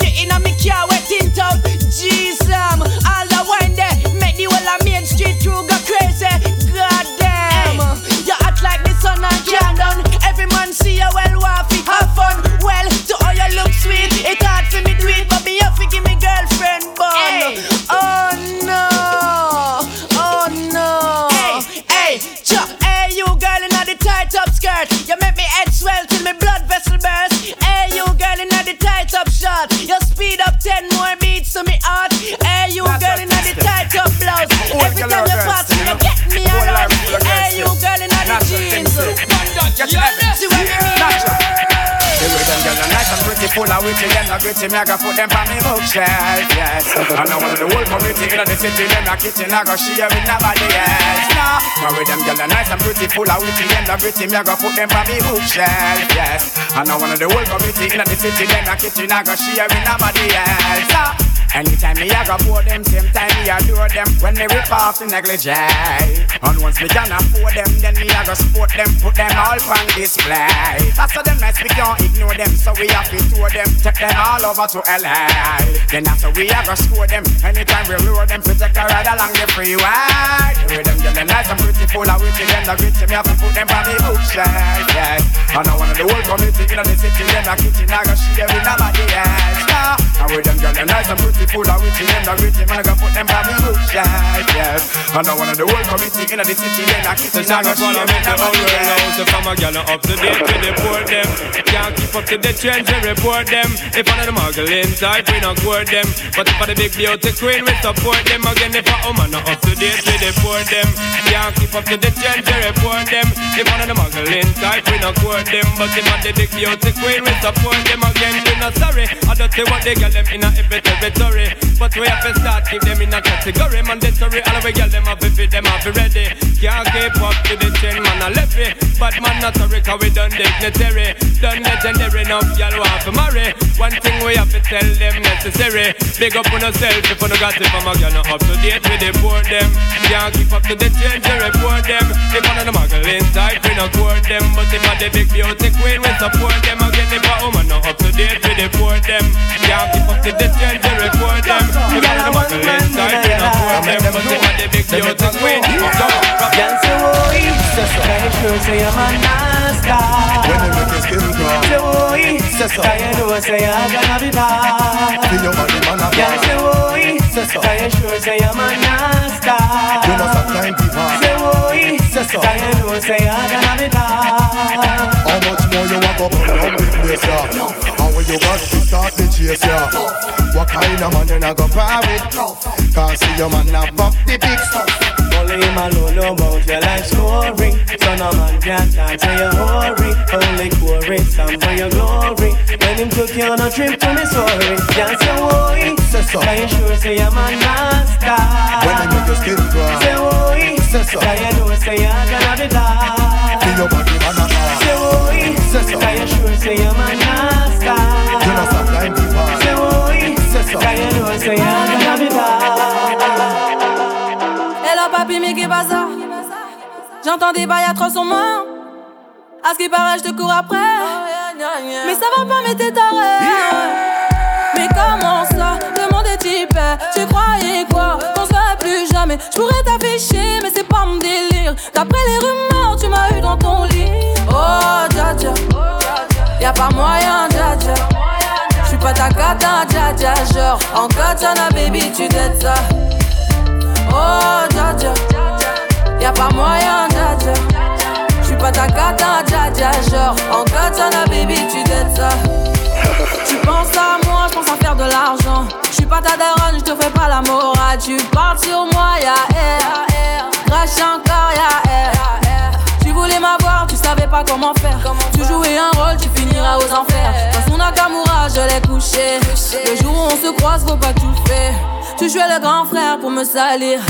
gritty, me I go put them on me bookshelf, yes. I know one of the whole community in the city, them not kitchen, I go share with nobody else, no. Now with them girls are nice and pretty, full of witty, them not gritty, me I go put them on me bookshelf, yes. I know one of the whole community in the city, them not kitchen, I go share with nobody else, no. Anytime me I go pour them, same time me adore them. When they rip off the negligee And once me can afford them, then me I go support them Put them all on display. How them nice, we can't ignore them So we have to tour them, take them all over to LA Then after we I go score them Anytime we lure them, to take a ride along the freeway. With them, them nice and pretty, full of witty Them the gritty, me have to put them on me bookshelf, yeah. And I of the whole community in the city Them the kitchen, I go share with nobody else, nah And with them, get them nice and full of witty, them the gritty, man, I go put them by me bookshelf, yes. And I one of the whole committee in the city, then I kiss So now go follow me to all world now So from a gal up to date we deport them. Can't keep up to the trends we report them. If one of the muggling type we not court them. But if for the big beauty queen we support them. Again if a woman not up to date we deport them. Can't keep up to the trends we report them. If one of the muggling type we not court them. But if for the big beauty queen we support them. Again we not sorry I don't say what they get them in a every territory. But we have to start keep them in a category. Mandatory, all we get them have to them have to ready. Can't keep up to the trend, man a levy But man not sorry, cause we done dignitary. Done legendary, now y'all want to marry. One thing we have to tell them necessary. Big up on yourself if you no got it from a girl not up to date We deport them. Can't keep up to the trend, we report them. If one of the muggling type, we not court them. But if a the big beauty queen, we support them. Again, if woman not up to date, we deport them. Can't Cause this girl to record them. You gotta buckle inside to not them. But they got the big beauty queen Girl say oi Tired say I'm a nice guy When they make your skin crawl Say oi Tired show say I'm gonna Say so. Cause you sure say you're man nasty. You know some time people. Say oi. Say so. Cause you know say you're gonna be bad. How much more you want to burn down the place, yeah? And when you got to start the chase, yeah? What kind of man you not go par with? Can't see your man not buck the pics. Only him alone know about your life story. So no man can talk to your hurry. Only quarry some for your glory. When him took you on a trip to Missouri, can't say why. Say so. Can you sure say your man not star? When they make your skin cry. Say why. Say so. Can you know say you're gonna be bad? See your body man a Say why. Say so. Can you sure say your man not star? You know some time people. Say why. Say so. Can you know say you're gonna be bad? Hello papi, mais qu'est pas ça J'entends des bails à trop son main. À ce qui paraît, je te cours après. Mais ça va pas, mais t'es taré. Mais comment Tu croyais quoi? Qu'on se plus jamais. Je pourrais t'afficher, mais c'est pas mon délire. D'après les rumeurs, tu m'as eu dans ton lit. Oh, dja dja. Y'a pas moyen, dja dja. J'suis pas ta cata, dja dja. Genre, en katana, baby, tu dettes ça. Oh, dja dja. Y'a pas moyen, dja dja. J'suis pas ta cata, dja dja. Genre, en katana, baby, tu dettes ça. Tu penses à moi, j'pense à faire de l'argent. J'suis pas ta daronne, j'te fais pas la morale. Tu parles sur moi, y'a air. Crash encore, y'a air. Tu voulais m'avoir, tu savais pas comment faire. Tu jouais un rôle, tu finiras aux enfers. Dans son Nakamura, je l'ai couché. Le jour où on se croise, faut pas tout faire. Tu jouais le grand frère pour me salir.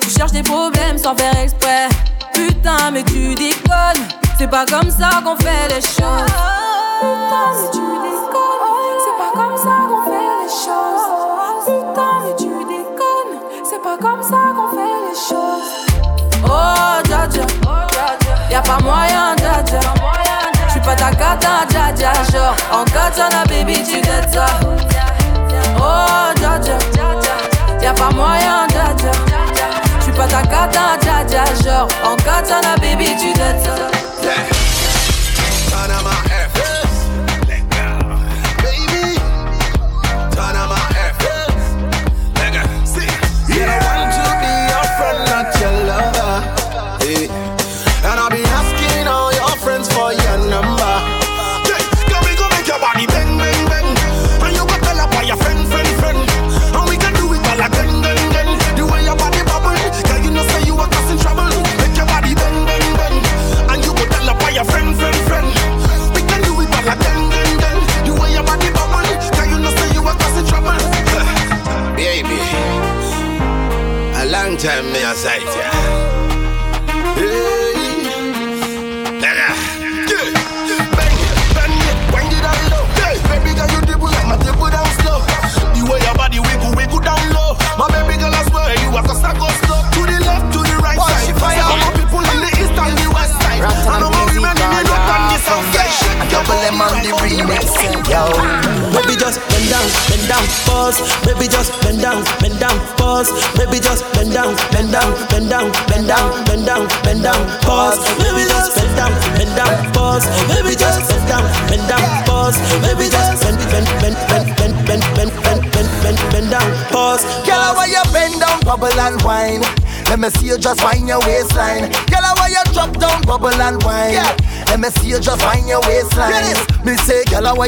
Tu cherches des problèmes sans faire exprès. Putain, mais tu déconnes. C'est pas comme ça qu'on fait les choses. Putain, mais tu déconnes. C'est pas comme ça qu'on fait les choses. Putain, mais tu déconnes. C'est pas comme ça qu'on fait les choses. Oh, dja dja. Y'a pas moyen, dja dja. J'suis pas ta cata, dja dja. Genre, en katana, baby, tu dettes ça. Oh, dja dja. Y'a pas moyen, dja dja. J'suis pas ta cata, dja dja. Genre, en katana, baby, tu dettes ça.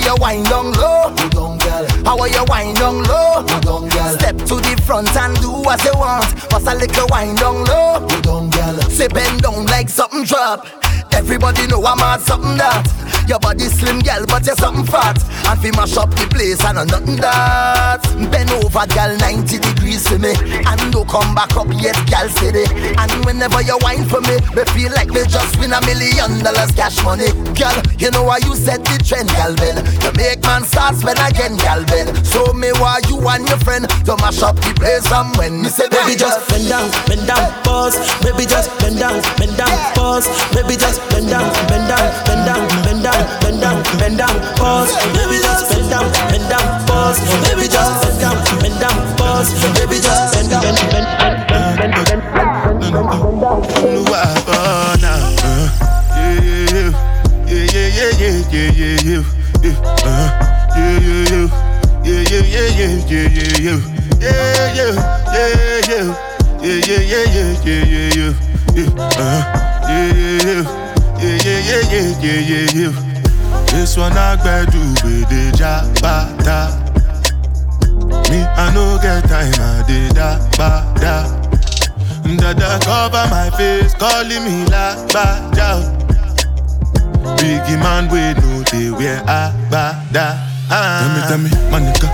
Girl, why you wind down low? You down, girl. How are you wind down low? Down, girl. Step to the front and do what you want. Pass a little wind down low. You down, girl. Say bend down like something drop. Everybody know I'm at something that Your body slim, girl, but you're something fat. And fi mash up the place, I know nothing that. Bend over, girl, 90 degrees for me. And don't come back up yet, girl, steady. And whenever you whine for me Me feel like me just win a million dollars cash money. Girl, you know why you set the trend, girl, Ben. You make man start spend again, girl, Ben. So me why you and your friend To mash up the place and when me say Baby just bend down, bend down, pause. Baby just bend down, bend down, pause. Baby just bend down, bend down, bend down, bend down, bend down, bend down, pause. Baby just bend down, bend down, pause. Baby just bend down, bend down, pause. Baby just bend down, bend, bend, bend, bend, bend, bend, bend, bend down. Yeah, yeah, yeah, yeah, yeah, yeah, yeah, yeah. yeah. This one I gotta do with the jabata. Me, I know get time, I did da ba da. Dada cover my face, calling me la ba da. Biggie man, we know they wear a ba da. Ah. Tell me, tell me, ah, my nigga,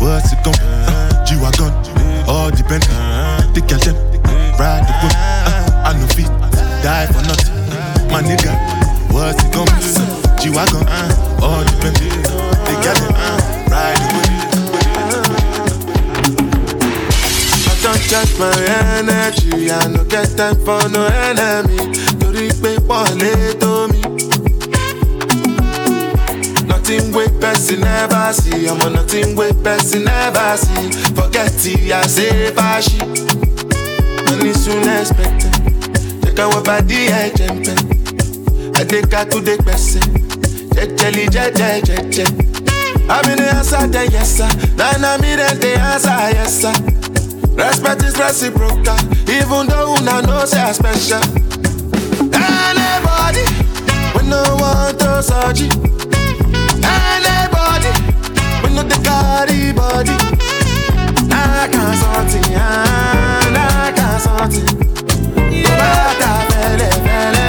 what's it gon' uh, ah, G-Wagon, all depend. Take your them, ride the whip. Uh, ah, I no fit, die for nothing my nigga, what's it gon' be? G-Wagon, uh, all the girl them, uh, ride the whip. don't charge my energy. I no get time for no enemy. Torí pé wọlé tó mi. Nothing wey person never see. I'm on nothing wey person never see. Forget it, I say fashi. Money soon expected. Take our body, I jump I take her to the person. Jejeli, jeje, jeje. I'm in the answer, then yes sir. Then I'm in the answer, yes sir. Respect is reciprocal, even though una know say I special. Anybody, we no want to surgery. Anybody, we no the carry body. I can't something, ah, I can't something. Bata fele fele,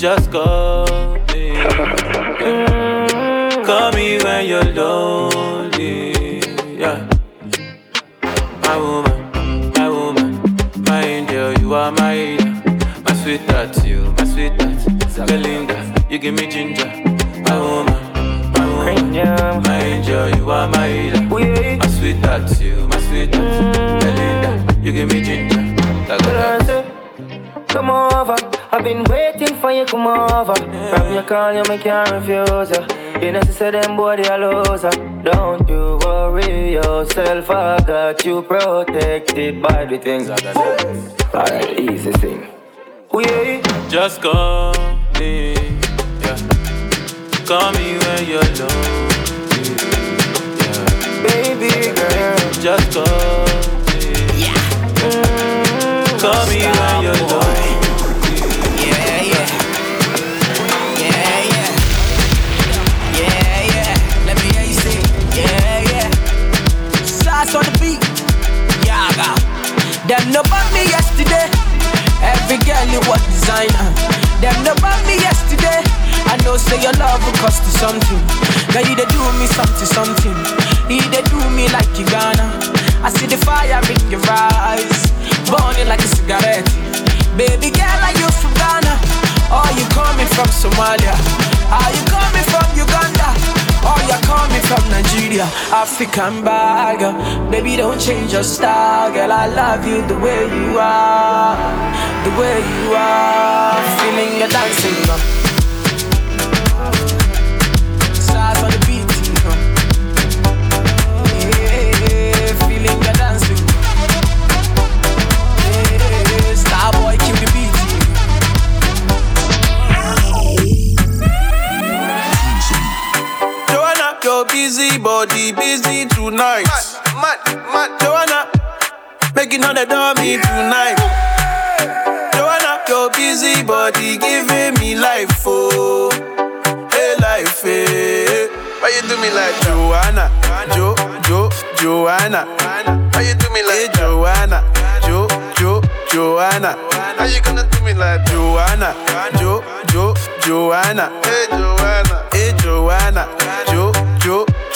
just call me. Yeah. Call me when you're lonely. Yeah. My woman, my woman, my angel, you are my angel. My sweetheart, you, my sweetheart. Belinda, you give me ginger. My woman, my woman, my angel, you are my angel. My sweetheart, you, my sweetheart. Belinda, you give me ginger. Come over, I've been waiting for you, come over. From your call, you make can't refuse ya. You know, she say them boy, they are loser. Don't you worry yourself, I got you protected by the things I got. Alright, easy thing. We Just call me. Yeah. Call me when you're lonely. Yeah. Baby girl. Just call me. Yeah. Call me when you're mm-hmm. lonely. Them no bought me yesterday. Every girl you was designer. Them no bought me yesterday. I know say your love will cost you something. Now you they do me something, something. You they do me like you gonna. I see the fire in your eyes, burning like a cigarette. Baby girl, are you from Ghana? Or you coming from Somalia? Are you coming from Uganda? Or you coming from Nigeria? African bagger. Baby, don't change your style, girl. I love you the way you are, the way you are. Feeling your dancing, girl. Your busy body busy tonight. Mad, mad, Joanna, making all the dummy tonight. Joanna, your busy body giving me life, oh, hey life, hey. Why you do me like Joanna, Jo, Jo, Joanna? Why you do me like hey, Joanna, Jo, Jo, Joanna? How you gonna do me like Joanna, Jo, Jo, Joanna? Hey Joanna, hey Joanna, Jo, Jo,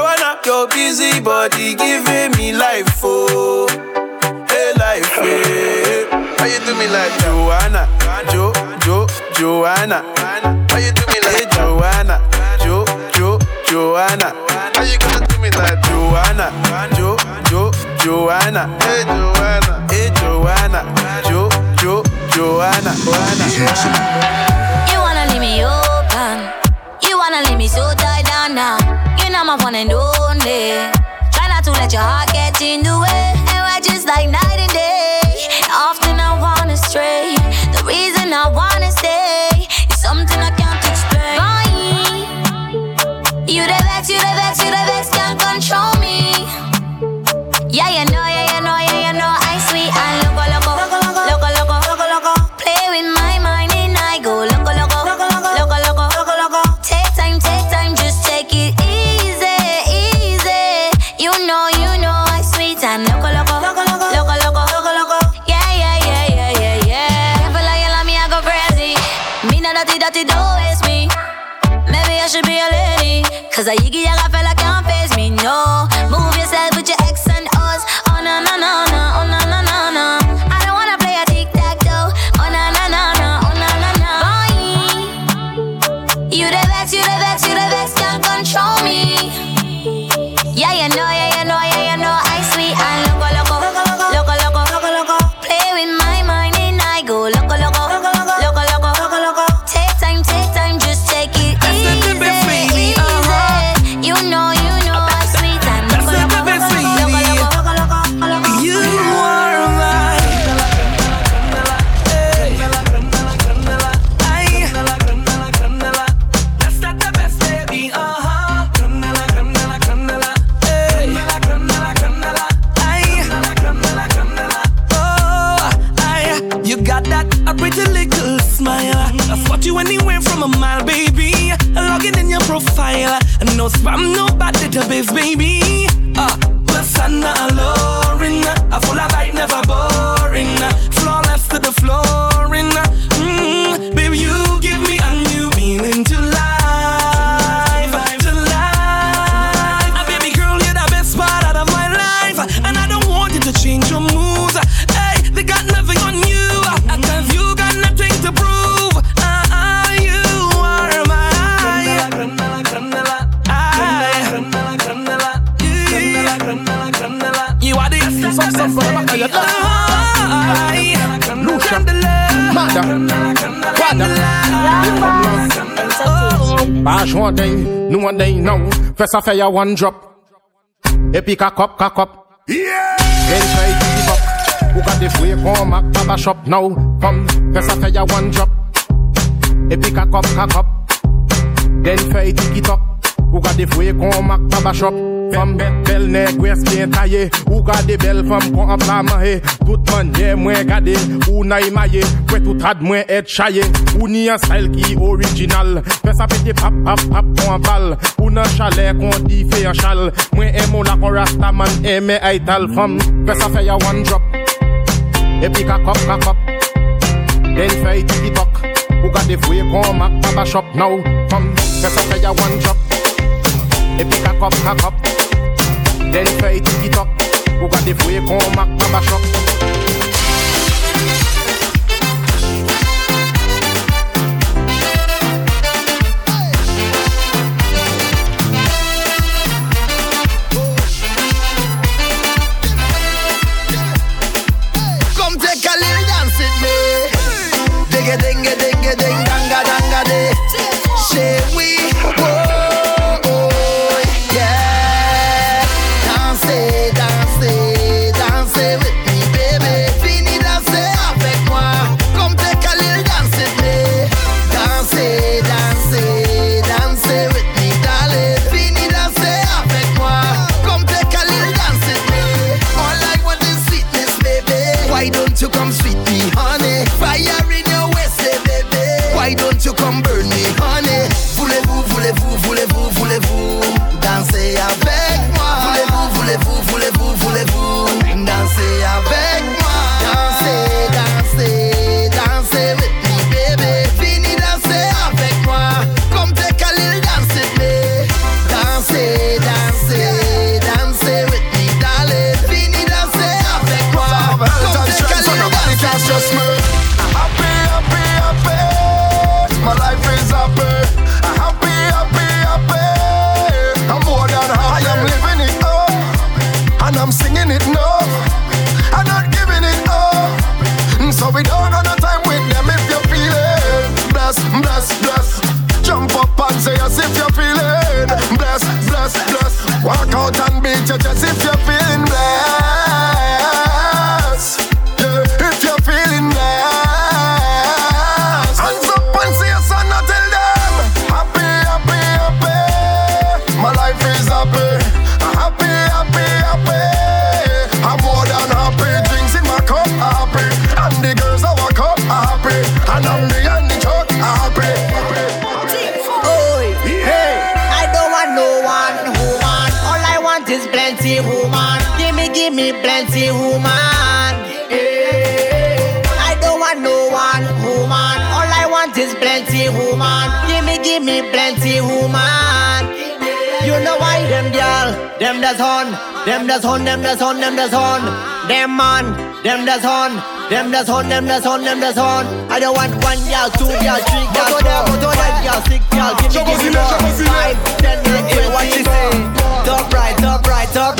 Joanna, your busy body giving me life, oh, hey life, hey. How you do me like Joanna, Jo, Jo, Joanna? How you do me like hey, Joanna, Jo, Jo, Joanna? How you gonna do me like Joanna, Jo, Jo, Joanna? Hey Joanna, hey Joanna, Jo, Jo, Joanna, Joanna. Wanna leave me so tied down now. You know my one and only. Try not to let your heart get in the way, Cause I yiggy yaga fella can't face me, no. No one day now. First I fire one drop. Epic cock up, cock up. Yeah! Then try to give up. Who got the free come back baba shop now? Come, first I fire one drop. Epic cock up, cock up. Then try to get up. Who got the free come back baba shop? Femme belle nèg ouest bien taillé Ou gade belle femme kon an pla manye Tout manye mwen gade Ou na imaye Kwe tout ad mwen et chaye Ou ni an style ki original Fè sa pap pap pap kon an bal Ou nan chalet kon di fe an chal Mwen emo la kon rasta man eme ay tal fam Fè sa ya one drop Epi kakop kakop Den fè tiki tok Ou gade fwe kon mak baba shop. Now Fam Fè sa ya one drop Epi kakop kakop Den fè tiki tok. Ou gade fwe kon mak baba Top right, top right, top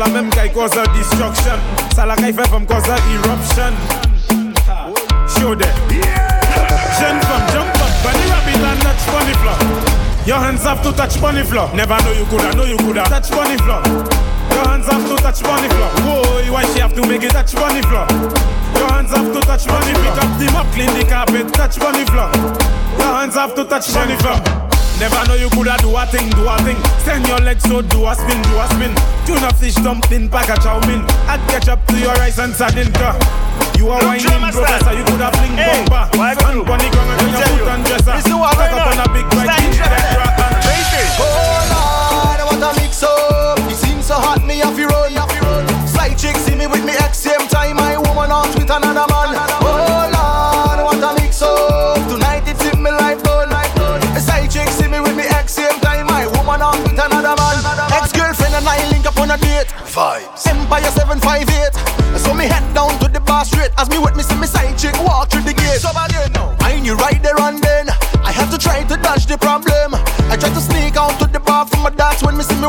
la qui cause a destruction. Ça la fait from cause a eruption. Show them. Jeune femme, jump up, bunny rabbit and touch bunny floor. Your hands have to touch bunny floor. Never know you coulda, know you coulda touch bunny floor. Your hands have to touch bunny floor. Whoa, why she have to make it touch bunny floor? Your hands have to touch bunny floor. Pick up the mop, clean the carpet, touch bunny floor. Your hands have to touch bunny floor. Never know you coulda do a thing, do a thing. Send your legs so do a spin, do a spin. Tuna fish dumpling, pack a chow mein. Add ketchup to your rice and sardine. ka. You are whining, professor. You coulda fling Hey, bumper. I And bunny Let me your foot you. and dresser. Listen what Cut going up on a big bike, Stand eat that rock and Oh Lord, what a mix up. It seems so hot, me have to run. Side chick see me with me ex same time. My woman out with another on a date. Vibes. Empire 758. So me head down to the bar straight. As me with me see me side chick walk through the gate. So know. I knew right there and then. I have to try to dodge the problem. I try to sneak out to the bar from my dance when me see me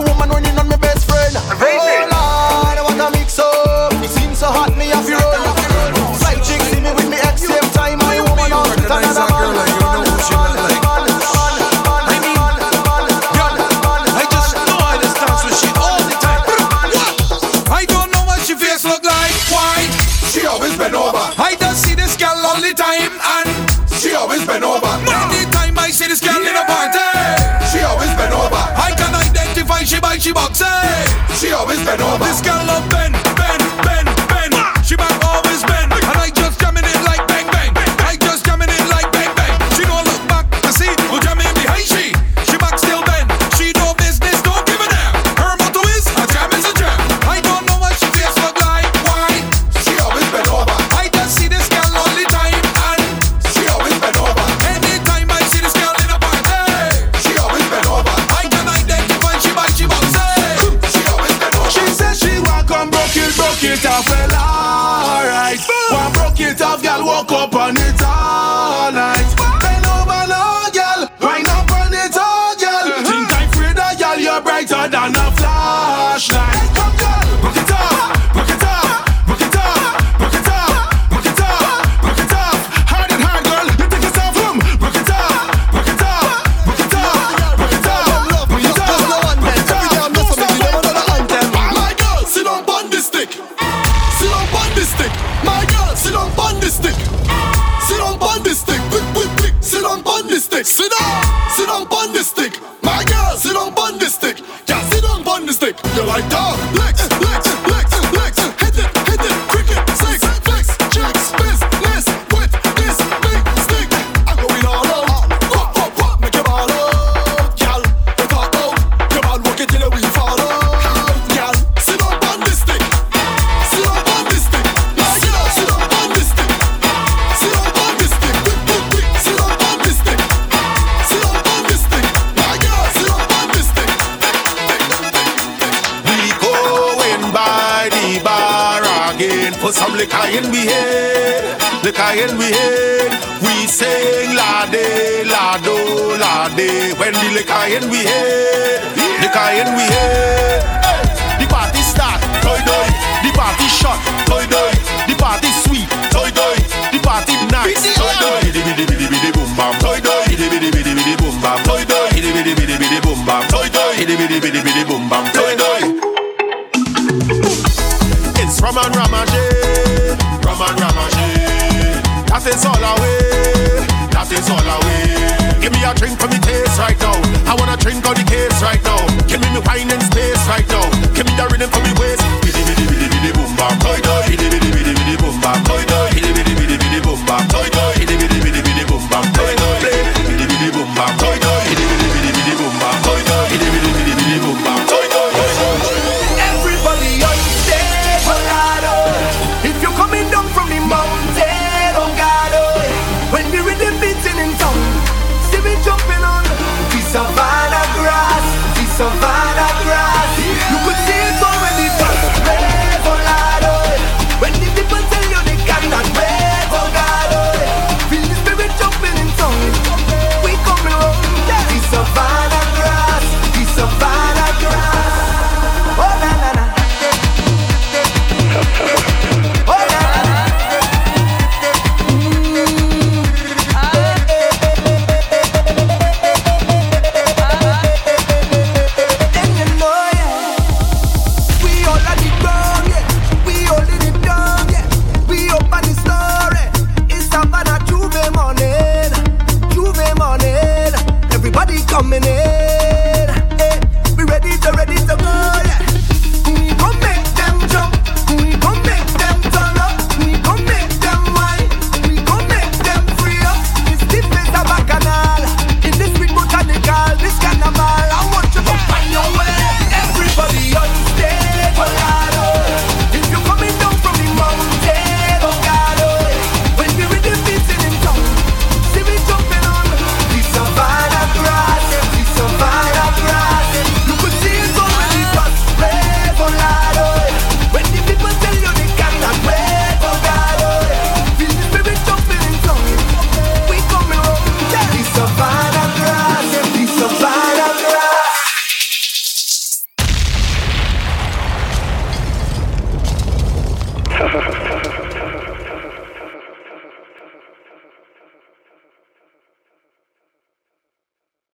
the time and She always been over. anytime I see this girl in a party, She always been over. I can identify she by she box. She always been over. This girl love bend,